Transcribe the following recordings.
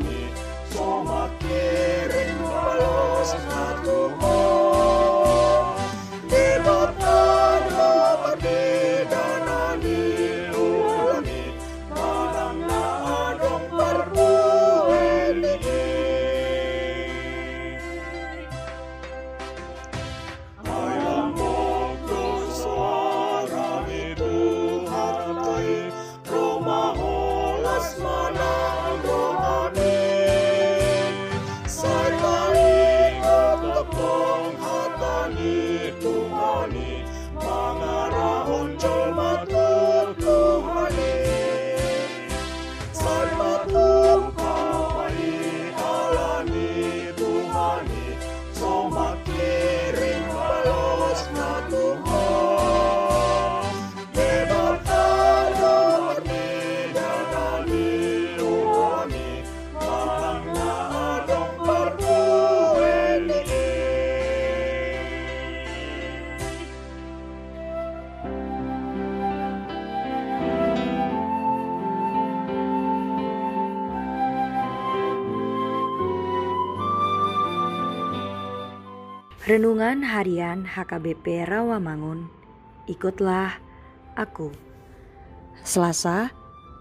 time. Renungan Harian HKBP Rawamangun. Ikutlah aku. Selasa,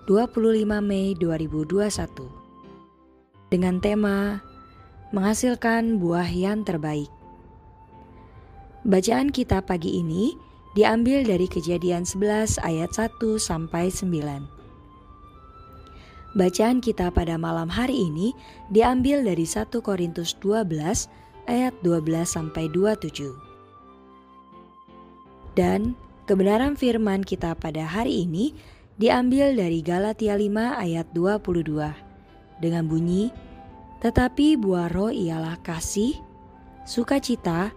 25 Mei 2021. Dengan tema Menghasilkan buah yang terbaik. Bacaan kita pagi ini diambil dari Kejadian 11 ayat 1 sampai 9. Bacaan kita pada malam hari ini diambil dari 1 Korintus 12 ayat 12 sampai 27. Dan kebenaran firman kita pada hari ini diambil dari Galatia 5 ayat 22 dengan bunyi tetapi buah roh ialah kasih, sukacita,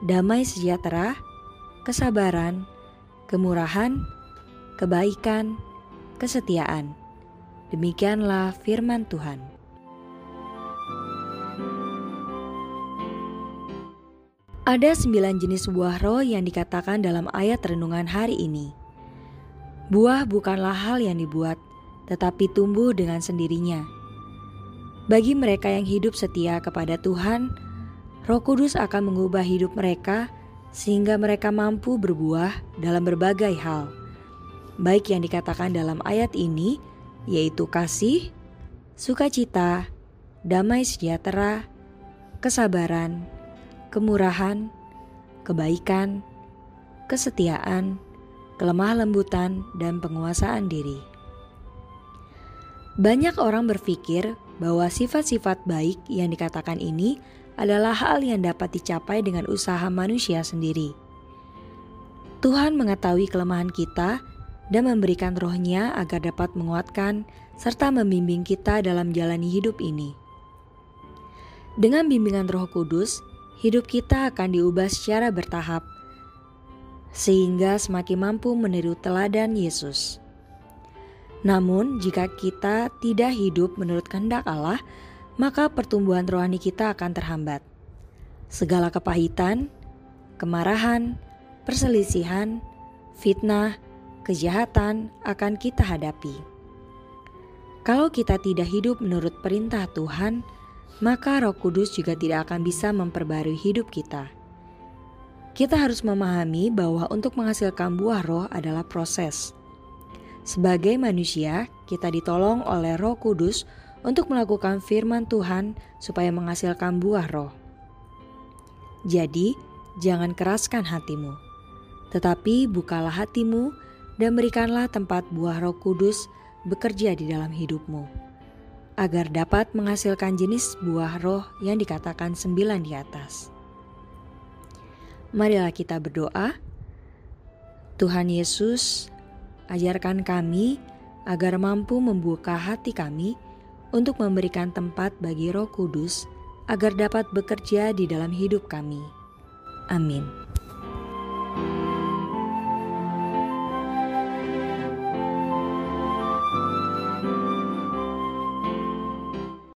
damai sejahtera, kesabaran, kemurahan, kebaikan, kesetiaan. Demikianlah firman Tuhan. Ada sembilan jenis buah roh yang dikatakan dalam ayat renungan hari ini. Buah bukanlah hal yang dibuat, tetapi tumbuh dengan sendirinya. Bagi mereka yang hidup setia kepada Tuhan, Roh Kudus akan mengubah hidup mereka sehingga mereka mampu berbuah dalam berbagai hal, baik yang dikatakan dalam ayat ini, yaitu kasih, sukacita, damai sejahtera, kesabaran, kemurahan, kebaikan, kesetiaan, kelemah lembutan, dan penguasaan diri. Banyak orang berpikir bahwa sifat-sifat baik yang dikatakan ini adalah hal yang dapat dicapai dengan usaha manusia sendiri. Tuhan mengetahui kelemahan kita dan memberikan rohnya agar dapat menguatkan serta membimbing kita dalam jalani hidup ini. Dengan bimbingan roh kudus, hidup kita akan diubah secara bertahap, sehingga semakin mampu meniru teladan Yesus. Namun, jika kita tidak hidup menurut kehendak Allah, maka pertumbuhan rohani kita akan terhambat. Segala kepahitan, kemarahan, perselisihan, fitnah, kejahatan akan kita hadapi. Kalau kita tidak hidup menurut perintah Tuhan, maka Roh Kudus juga tidak akan bisa memperbarui hidup kita. Kita harus memahami bahwa untuk menghasilkan buah roh adalah proses. Sebagai manusia, kita ditolong oleh Roh Kudus untuk melakukan firman Tuhan supaya menghasilkan buah roh. Jadi, jangan keraskan hatimu, tetapi bukalah hatimu dan berikanlah tempat buah Roh Kudus bekerja di dalam hidupmu agar dapat menghasilkan jenis buah roh yang dikatakan sembilan di atas. Marilah kita berdoa. Tuhan Yesus, ajarkan kami agar mampu membuka hati kami untuk memberikan tempat bagi Roh Kudus agar dapat bekerja di dalam hidup kami. Amin.